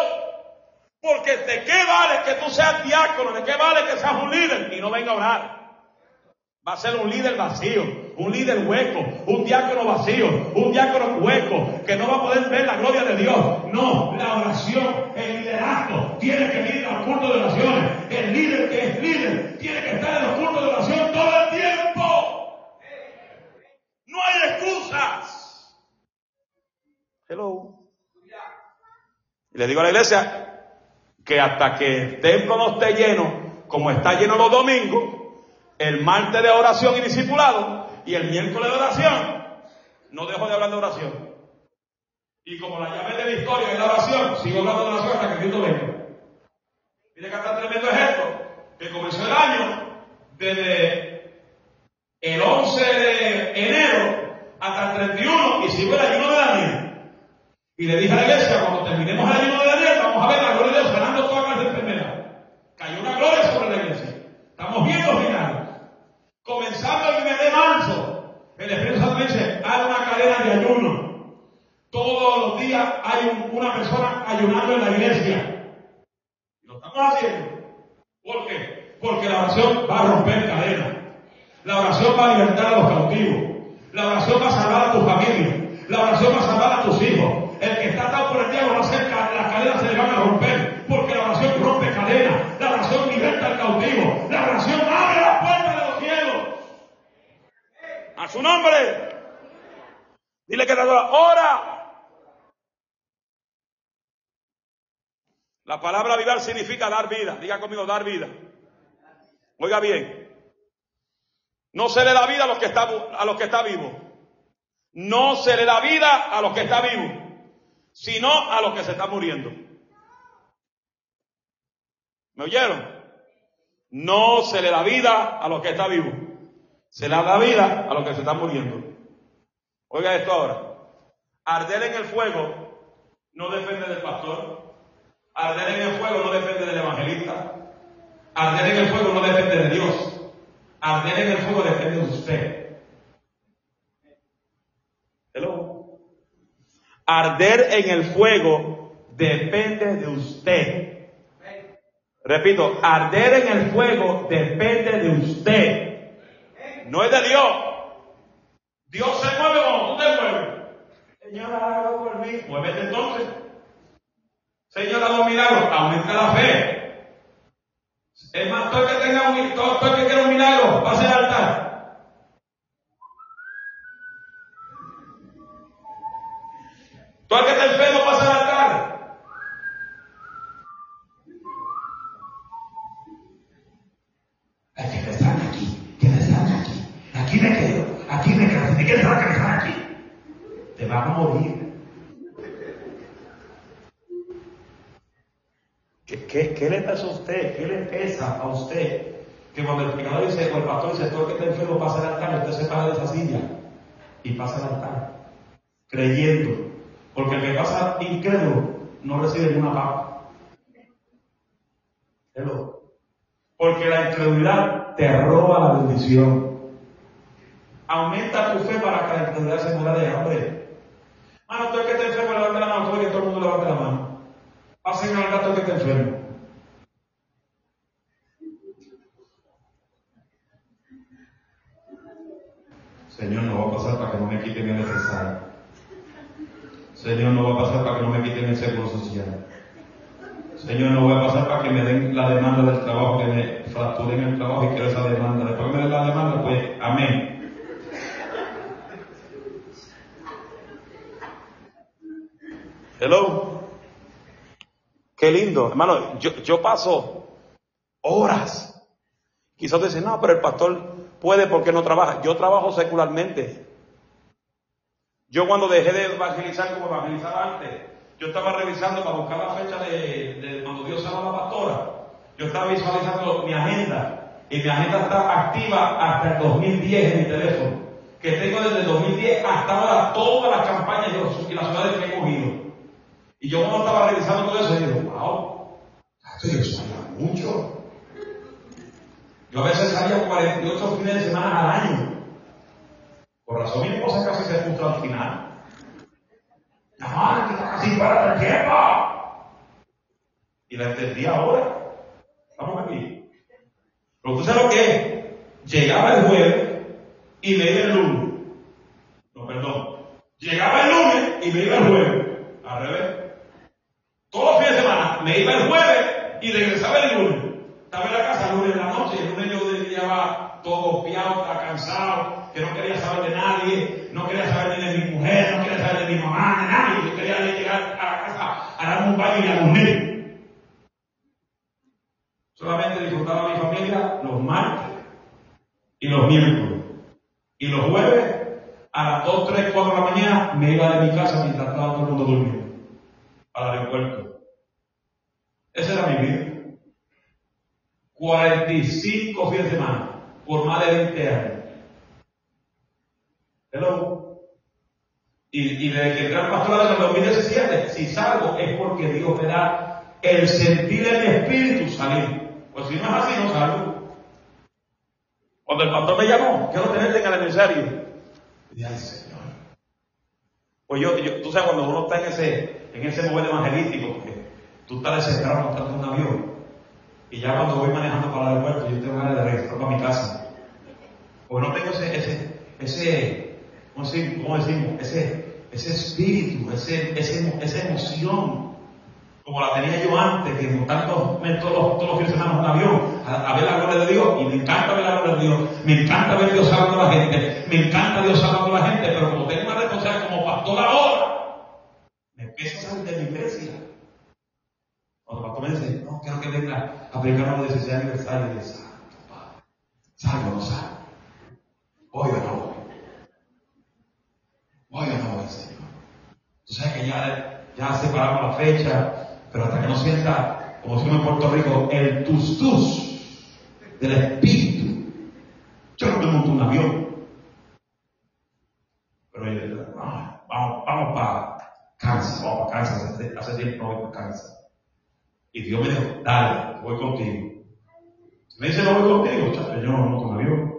Porque de qué vale que tú seas diácono, de qué vale que seas un líder y no venga a orar. Va a ser un líder vacío, un líder hueco, un diácono vacío, un diácono hueco, que no va a poder ver la gloria de Dios. No, la oración, el liderazgo, tiene que ir al culto de oraciones. El líder que es líder tiene que estar en los cultos de oración todo el tiempo. No hay excusas. Hello. Y le digo a la iglesia, que hasta que el templo no esté lleno, como está lleno los domingos, el martes de oración y discipulado y el miércoles de oración, no dejo de hablar de oración. Y como la llave de la historia es la oración, sigo hablando de oración hasta que Cristo venga. Mire que está tremendo ejemplo, que comenzó el año desde el 11 de enero hasta el 31 y sigo el ayuno de Daniel. Y le dije a la iglesia, cuando terminemos el ayuno de Daniel, vamos a ver la gloria de Dios ganando todas las enfermedades. Cayó una gloria sobre la iglesia. Estamos viendo los milagros. Comenzando el mes de marzo, el Espíritu Santo dice, hay una cadena de ayuno. Todos los días hay un- una persona ayunando en la iglesia. Lo estamos haciendo. ¿Por qué? Porque la oración va a romper cadenas. La oración va a libertar a los cautivos. La oración va a salvar a tu familia. La oración va a salvar a tus hijos. El que está atado por el diablo va a las cadenas se le van a romper. Porque la oración rompe cadenas. La oración liberta al cautivo. La oración abre las puertas de los cielos. A su nombre. Dile que te adora. Ora. La palabra avivar significa dar vida. Diga conmigo, dar vida. Oiga bien. No se le da vida a los que está, a los que está vivo. No se le da vida a los que está vivo, sino a los que se están muriendo. ¿Me oyeron? No se le da vida a los que está vivo. Se le da vida a los que se están muriendo. Oiga esto ahora. Arder en el fuego no depende del pastor. Arder en el fuego no depende del evangelista. Arder en el fuego no depende de Dios. Arder en el fuego depende de usted. Hello. Arder en el fuego depende de usted. Repito, arder en el fuego depende de usted. No es de Dios. Dios se mueve cuando tú te mueves. Señor, haga algo por mí. Muévete entonces. Señor, haga un milagro. Aumenta la fe. Es más, todo el que tenga un, todo, todo el que quiera un milagro, pase al altar. Todo el que está enfermo, pase al altar. Ay, que me están aquí, que me están aquí. Aquí me quedo, aquí me quedo. Si me quieres saber que me están aquí, te vas a morir. ¿Qué, le pesa a usted? ¿Qué le pesa a usted? Que cuando el predicador dice, o el pastor dice, todo el que está enfermo pasa al altar, usted se para de esa silla y pasa al altar, creyendo. Porque el que pasa incrédulo no recibe ninguna. Hello. Porque la incredulidad te roba la bendición. Aumenta tu fe para que la enfermedad se muera de hambre. Mano, tú el que te enfermo, levante la mano. Tú que todo el mundo levante la mano. Pasen al gato que te enfermo. Señor, no va a pasar para que no me quiten el necesario. Señor, no va a pasar para que no me quiten el seguro social. Señor, no va a pasar para que me den la demanda del trabajo, que me fracturen el trabajo y quiero esa demanda. Después me den la demanda, pues amén. Hello. Qué lindo. Hermano, yo, yo paso horas. Quizás dicen, no, pero el pastor puede porque no trabaja. Yo trabajo secularmente. Yo cuando dejé de evangelizar como evangelizaba antes, yo estaba revisando para buscar la fecha de, cuando Dios salva a la pastora. Yo estaba visualizando mi agenda y mi agenda está activa hasta el 2010 en mi teléfono. Que tengo desde el 2010 hasta ahora todas las campañas y las ciudades que he cogido. Y yo cuando estaba revisando todo eso, digo, wow, esto salva mucho. Yo a veces salía 48 fines de semana al año. Por razón mi esposa casi se frustra al final. ¡Ah, casi para el tiempo! Y la entendí ahora. Estamos aquí. Pero tú sabes lo que. Llegaba el jueves y me iba el lunes. No, perdón. Llegaba el lunes y me iba el jueves. Al revés. Todos los fines de semana me iba el jueves y regresaba el lunes. Estaba en la casa el lunes en la noche el lunes yo estaba todo estaba cansado, que no quería saber de nadie, no quería saber ni de mi mujer, no quería saber de mi mamá, de nadie. Yo quería llegar a la casa a darme un baño y a dormir. Solamente disfrutaba mi familia los martes y los miércoles. Y los jueves, a las 2, 3, 4 de la mañana, me iba de mi casa mientras estaba todo el mundo durmiendo. Al aeropuerto. Esa era mi vida. 45 fines de semana por más de 20 años. Hello. Y, desde que entré al pastorado en el 2017, si salgo es porque Dios me da el sentir en mi espíritu salir. Pues si no es así, no salgo. Cuando el pastor me llamó, quiero tenerte en el emisario. Y ay Señor. Pues yo, tú sabes, cuando uno está en ese, en ese momento evangelístico, porque tú estás desesperado montando un avión, y ya cuando voy manejando para el aeropuerto, yo tengo ganas de regresar para mi casa. Porque no tengo ese, ese, ese, ¿cómo decimos? Ese, ese espíritu, ese, ese, esa emoción, como la tenía yo antes, que montando todos los, todos los fines de en un avión, a, ver la gloria de Dios, y me encanta ver la gloria de Dios, me encanta ver Dios hablando a la gente, me encanta Dios hablando a la gente, pero como tengo una responsabilidad como pastor ahora, me empiezo a salir de mi iglesia. Dice, no, quiero que venga a predicar los 16 aniversario de Santo Padre. ¿Salgo o no salgo? Voy o no voy. Voy o no voy, Señor. Tú sabes que ya, ya separamos la fecha, pero hasta que no sienta, como decimos en Puerto Rico, el tus del espíritu. Yo no me monto un avión. Pero ah, vamos, vamos para Kansas, vamos para Kansas, hace tiempo no voy para Kansas. Y Dios me dijo, dale, voy contigo. Me dice no voy contigo, chaval, yo no monto un avión.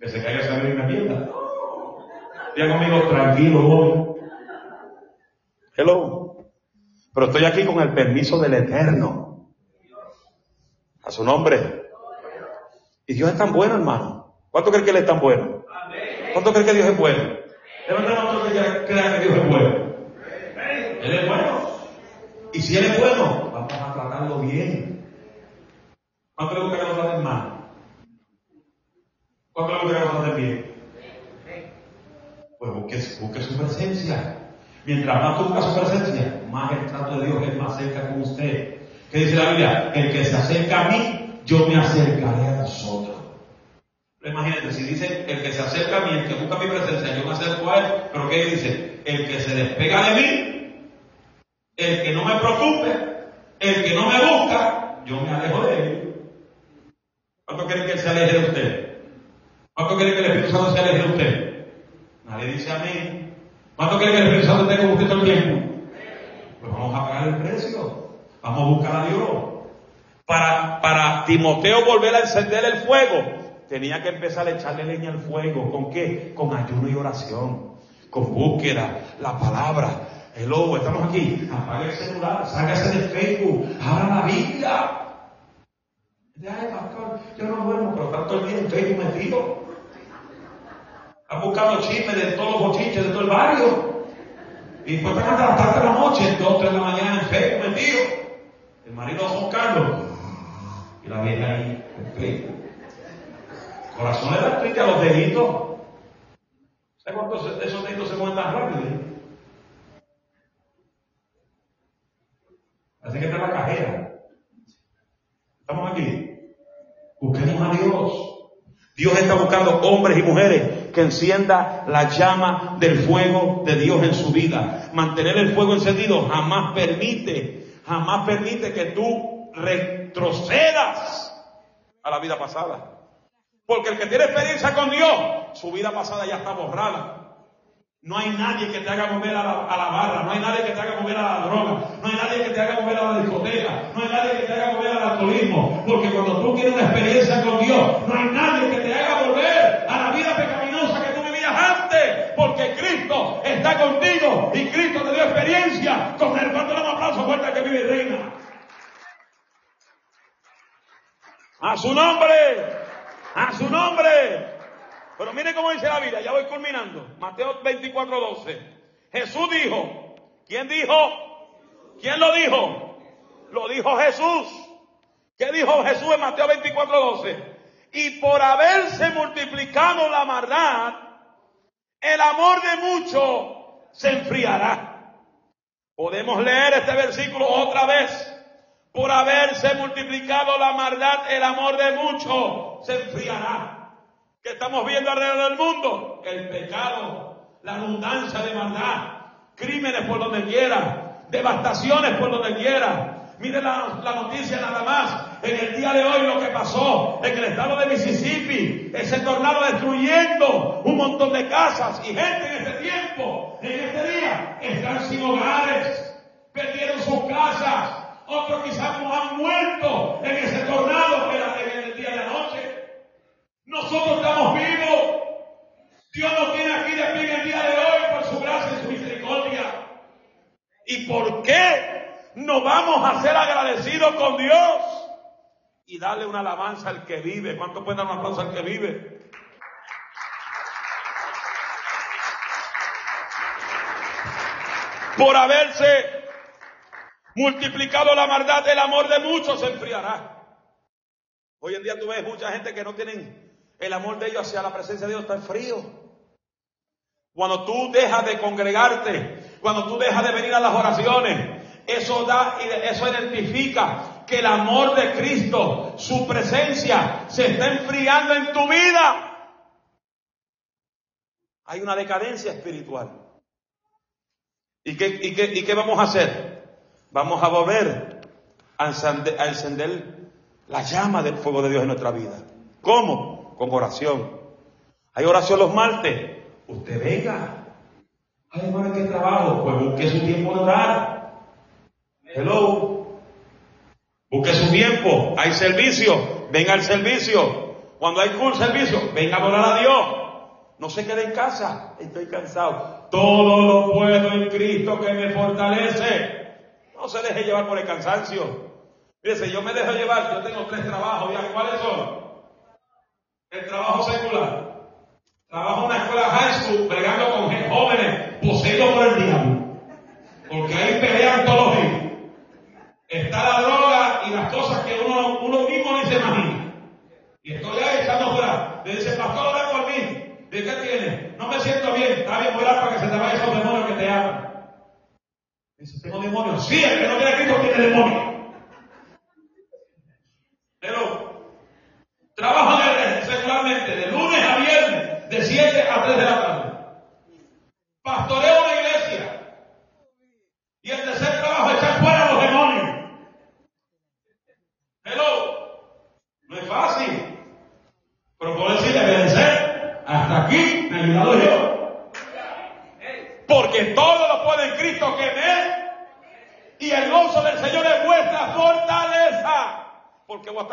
Que se caiga ese avión y me pierda. Diga conmigo, tranquilo, voy. Hello. Pero estoy aquí con el permiso del Eterno. A su nombre. Y Dios es tan bueno, hermano. ¿Cuánto cree que Él es tan bueno? ¿Cuánto cree que Dios es bueno? Levanta la que crea que Dios es bueno. Él es bueno. Y si Él es bueno, bien. ¿Cuánto le gusta que mal? ¿Cuánto le gusta que bien? Pues busque, su presencia. Mientras más tú buscas su presencia, más el trato de Dios es más cerca con usted. ¿Qué dice la Biblia? El que se acerca a mí, yo me acercaré a vosotros. Pero imagínate, si dice el que se acerca a mí, el que busca mi presencia, yo me acerco a él, pero ¿qué dice? El que se despega de mí, el que no me preocupe, el que no me busca, yo me alejo de él. ¿Cuánto quiere que él se aleje de usted? ¿Cuánto quiere que el Espíritu Santo se aleje de usted? Nadie dice amén. ¿Cuánto quiere que el Espíritu Santo esté con usted todo el tiempo? Pues vamos a pagar el precio. Vamos a buscar a Dios. Para, para Timoteo volver a encender el fuego, tenía que empezar a echarle leña al fuego. ¿Con qué? Con ayuno y oración, con búsqueda, la palabra. Hello, estamos aquí. Apaga el celular, sáquese de Facebook, abra la Biblia. Ay, pastor, yo no duermo, pero tanto el día en Facebook metido. Están buscando chismes de todos los bochinches de todo el barrio. Y después están hasta las de la noche, dos, tres de la mañana en Facebook metido. El marido Juan Carlos. Y la vieja ahí en Facebook. Da clic a los deditos. ¿Sabes cuántos de esos deditos se mueven tan rápido? Así que está la cajera. Estamos aquí. Busquemos a Dios. Dios está buscando hombres y mujeres que encienda la llama del fuego de Dios en su vida. Mantener el fuego encendido jamás permite, jamás permite que tú retrocedas a la vida pasada. Porque el que tiene experiencia con Dios, su vida pasada ya está borrada. No hay nadie que te haga mover a la, barra, no hay nadie que te haga mover a la droga, no hay nadie que te haga mover a la discoteca, no hay nadie que te haga mover al alcoholismo, porque cuando tú tienes una experiencia con Dios, no hay nadie que te haga volver a la vida pecaminosa que tú vivías antes, porque Cristo está contigo y Cristo te dio experiencia. Con el cuando un aplauso fuerte que vive y reina. A su nombre, a su nombre. Pero mire cómo dice la Biblia, ya voy culminando. Mateo 24, 12. Jesús dijo, ¿quién dijo? ¿Quién lo dijo? Lo dijo Jesús. ¿Qué dijo Jesús en Mateo 24, 12? Y por haberse multiplicado la maldad, el amor de muchos se enfriará. Podemos leer este versículo otra vez. Por haberse multiplicado la maldad, el amor de muchos se enfriará que estamos viendo alrededor del mundo? El pecado, la abundancia de maldad, crímenes por donde quiera, devastaciones por donde quiera. Mire la, noticia nada más. En el día de hoy lo que pasó en el estado de Mississippi, ese tornado destruyendo un montón de casas y gente en este tiempo, en este día, están sin hogares, perdieron sus casas, otros quizás han muerto en ese tornado en el día de anoche. Nosotros estamos vivos. Dios nos tiene aquí de pie en el día de hoy por su gracia y su misericordia. ¿Y por qué no vamos a ser agradecidos con Dios? Y darle una alabanza al que vive. ¿Cuánto puede dar una alabanza al que vive? Por haberse multiplicado la maldad, el amor de muchos se enfriará. Hoy en día tú ves mucha gente que no tienen el amor de ellos hacia la presencia de Dios está en frío. Cuando tú dejas de congregarte, cuando tú dejas de venir a las oraciones, eso da, eso identifica que el amor de Cristo, su presencia, se está enfriando en tu vida. Hay una decadencia espiritual. ¿Y qué, y qué, y qué vamos a hacer? Vamos a volver a encender, a encender la llama del fuego de Dios en nuestra vida. ¿Cómo? Con oración. Hay oración los martes. Usted venga. Ay, hermano, ¿qué trabajo? Pues busque su tiempo de orar. Hello. Busque su tiempo. Hay servicio. Venga al servicio. Cuando hay un servicio, venga a orar a Dios. No se quede en casa. Estoy cansado. Todo lo puedo en Cristo que me fortalece. No se deje llevar por el cansancio. Fíjese, yo me dejo llevar. Yo tengo tres trabajos. ¿Cuáles son? El trabajo secular. Trabajo en una escuela high school pegando con jóvenes poseídos por el diablo. Porque ahí pelean todos los días. Está la droga y las cosas que uno, uno mismo ni se imagina. Y estoy ahí echando fuera. Le dice, pastor, ora por mí. ¿De qué tiene? No me siento bien. Está bien, orar para que se te vayan esos demonios que te hagan. Dice, ¿tengo demonios? Sí, el que no tiene Cristo tiene demonios. Pero, trabajo en de lunes a viernes, de 7 a 3 de la tarde. Pastoreo una iglesia. Y el tercer trabajo es echar fuera a los demonios. Hello. No es fácil. Pero puedo decirle, obedecer. Hasta aquí me he ayudado yo. Porque todo lo puede en Cristo que me y el gozo del Señor es vuestra fortaleza. ¿Por qué voy a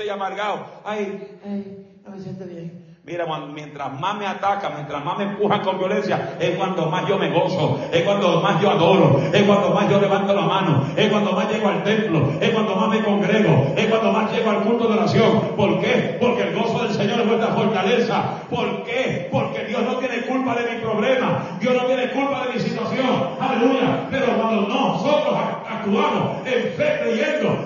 estar triste y amargado? Ay, ay, no me siento bien. Mira, mientras más me atacan, mientras más me empujan con violencia, es cuando más yo me gozo, es cuando más yo adoro, es cuando más yo levanto la mano, es cuando más llego al templo, es cuando más me congrego, es cuando más llego al culto de oración. ¿Por qué? Porque el gozo del Señor es nuestra fortaleza. ¿Por qué? Porque Dios no tiene culpa de mi problema, Dios no tiene culpa de mi situación. Aleluya. Pero cuando nosotros actuamos en fe creyendo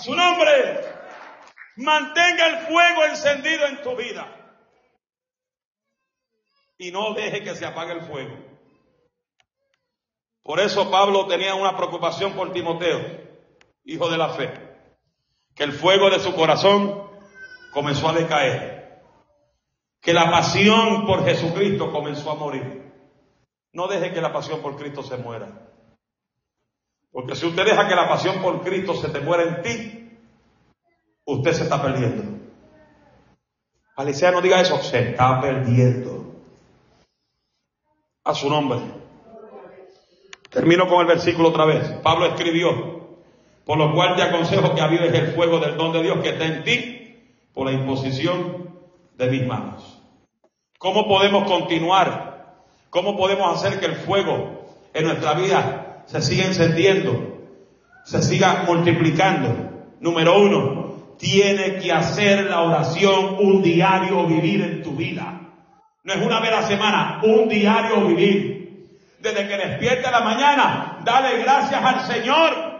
Su nombre, mantenga el fuego encendido en tu vida. Y no deje que se apague el fuego. Por eso Pablo tenía una preocupación por Timoteo, hijo de la fe, que el fuego de su corazón comenzó a decaer que la pasión por Jesucristo comenzó a morir. No deje que la pasión por Cristo se muera. Porque si usted deja que la pasión por Cristo se te muera en ti, usted se está perdiendo. Alicia no diga eso, se está perdiendo. A su nombre. Termino con el versículo otra vez. Pablo escribió, por lo cual te aconsejo que avives el fuego del don de Dios que está en ti por la imposición de mis manos. ¿Cómo podemos continuar? ¿Cómo podemos hacer que el fuego en nuestra vida se siga encendiendo, se siga multiplicando? Número uno, tiene que hacer la oración un diario vivir en tu vida. No es una vez a la semana, un diario vivir. Desde que despierte a la mañana, dale gracias al Señor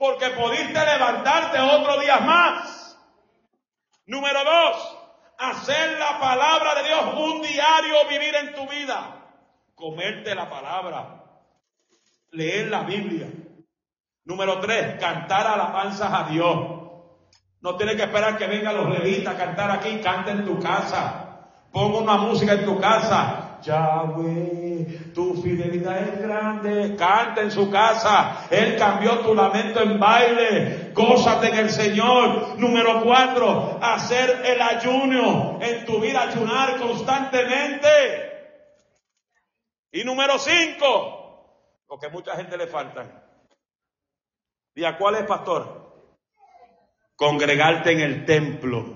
porque pudiste levantarte otro día más. Número dos, hacer la palabra de Dios un diario vivir en tu vida. Comerte la palabra. Leer la Biblia. Número tres, cantar alabanzas a Dios. No tienes que esperar que vengan los levitas a cantar aquí, canta en tu casa. Ponga una música en tu casa. Yahweh, tu fidelidad es grande. Canta en su casa. Él cambió tu lamento en baile. Gózate en el Señor. Número cuatro, hacer el ayuno en tu vida, ayunar constantemente. Y número cinco, lo que mucha gente le falta. ¿Y a cuál es, pastor? Congregarte en el templo.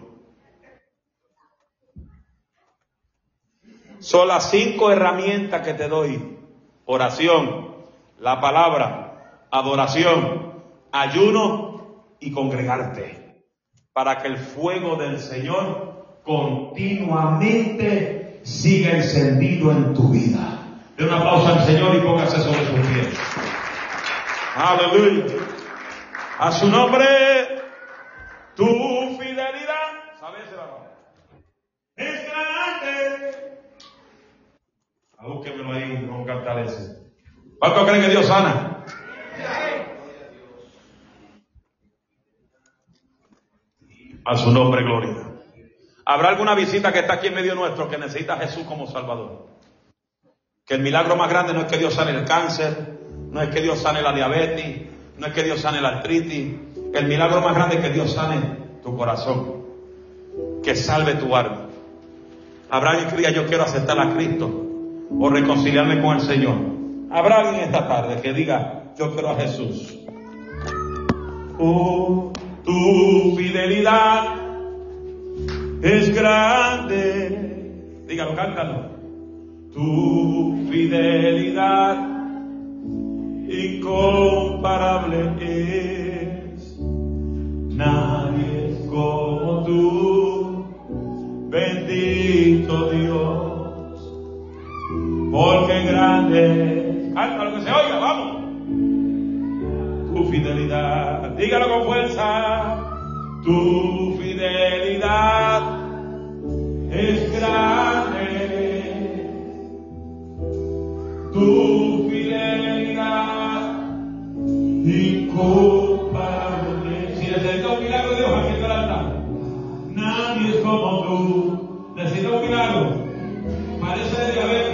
Son las cinco herramientas que te doy. Oración, la palabra, adoración, ayuno y congregarte. Para que el fuego del Señor continuamente siga encendido en tu vida. De un aplauso al Señor y póngase sobre sus pies. Aleluya. A su nombre, tu fidelidad. ¿Sabes la Es grande Búsquemelo ahí con cantar ese. ¿Cuántos creen que Dios sana? A su nombre, gloria. ¿Habrá alguna visita que está aquí en medio nuestro que necesita a Jesús como Salvador? Que el milagro más grande no es que Dios sane el cáncer, no es que Dios sane la diabetes, no es que Dios sane la artritis. El milagro más grande es que Dios sane tu corazón, que salve tu alma. Habrá alguien que diga yo quiero aceptar a Cristo o reconciliarme con el Señor. Habrá alguien esta tarde que diga, yo quiero a Jesús. Oh, tu fidelidad es grande. Dígalo, cántalo. Tu fidelidad incomparable es. Nadie como tú, bendito Dios porque grande, canta lo que se oiga, vamos. Tu fidelidad, dígalo con fuerza, tu fidelidad es grande. Tu fidelidad incomparable. Si necesita un milagro de Dios, aquí está Nadie es como tú. Necesita un milagro. Parece diabetes, la